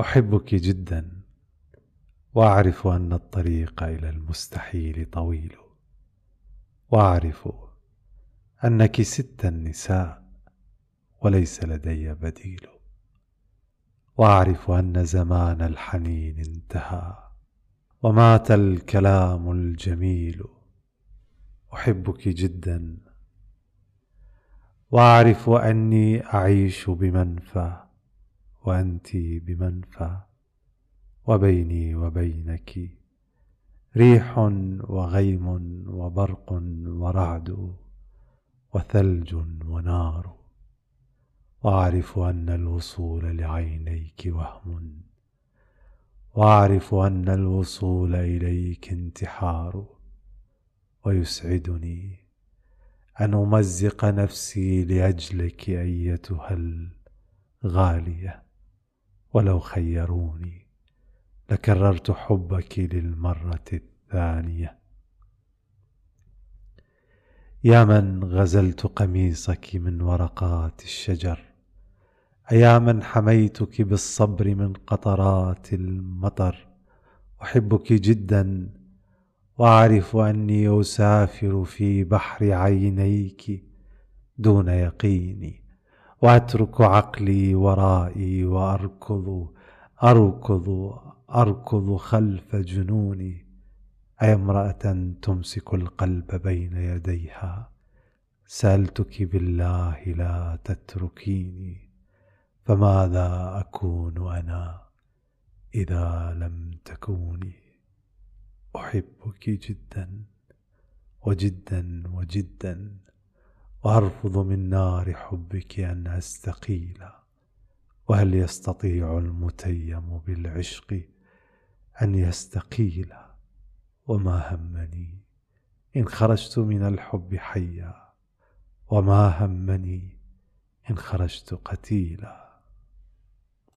أحبك جدا وأعرف أن الطريق إلى المستحيل طويل. وأعرف أنك ست النساء وليس لدي بديل. وأعرف أن زمان الحنين انتهى ومات الكلام الجميل. أحبك جدا وأعرف أني أعيش بمنفى. وأنت بمنفى وبيني وبينك ريح وغيم وبرق ورعد وثلج ونار. واعرف أن الوصول لعينيك وهم. واعرف أن الوصول إليك انتحار. ويسعدني أن أمزق نفسي لأجلك أيتها الغالية. ولو خيروني لكررت حبك للمرة الثانية. يا من غزلت قميصك من ورقات الشجر أيا من حميتك بالصبر من قطرات المطر. أحبك جدا وأعرف أني أسافر في بحر عينيك دون يقيني واترك عقلي ورائي وأركض أركض أركض خلف جنوني. أي امرأة تمسك القلب بين يديها؟ سألتك بالله لا تتركيني. فماذا أكون أنا إذا لم تكوني؟ أحبك جدا وجدا وجدا. وأرفض من نار حبك أن أستقيل وهل يستطيع المتيم بالعشق أن يستقيل؟ وما همني إن خرجت من الحب حيا وما همني إن خرجت قتيلا؟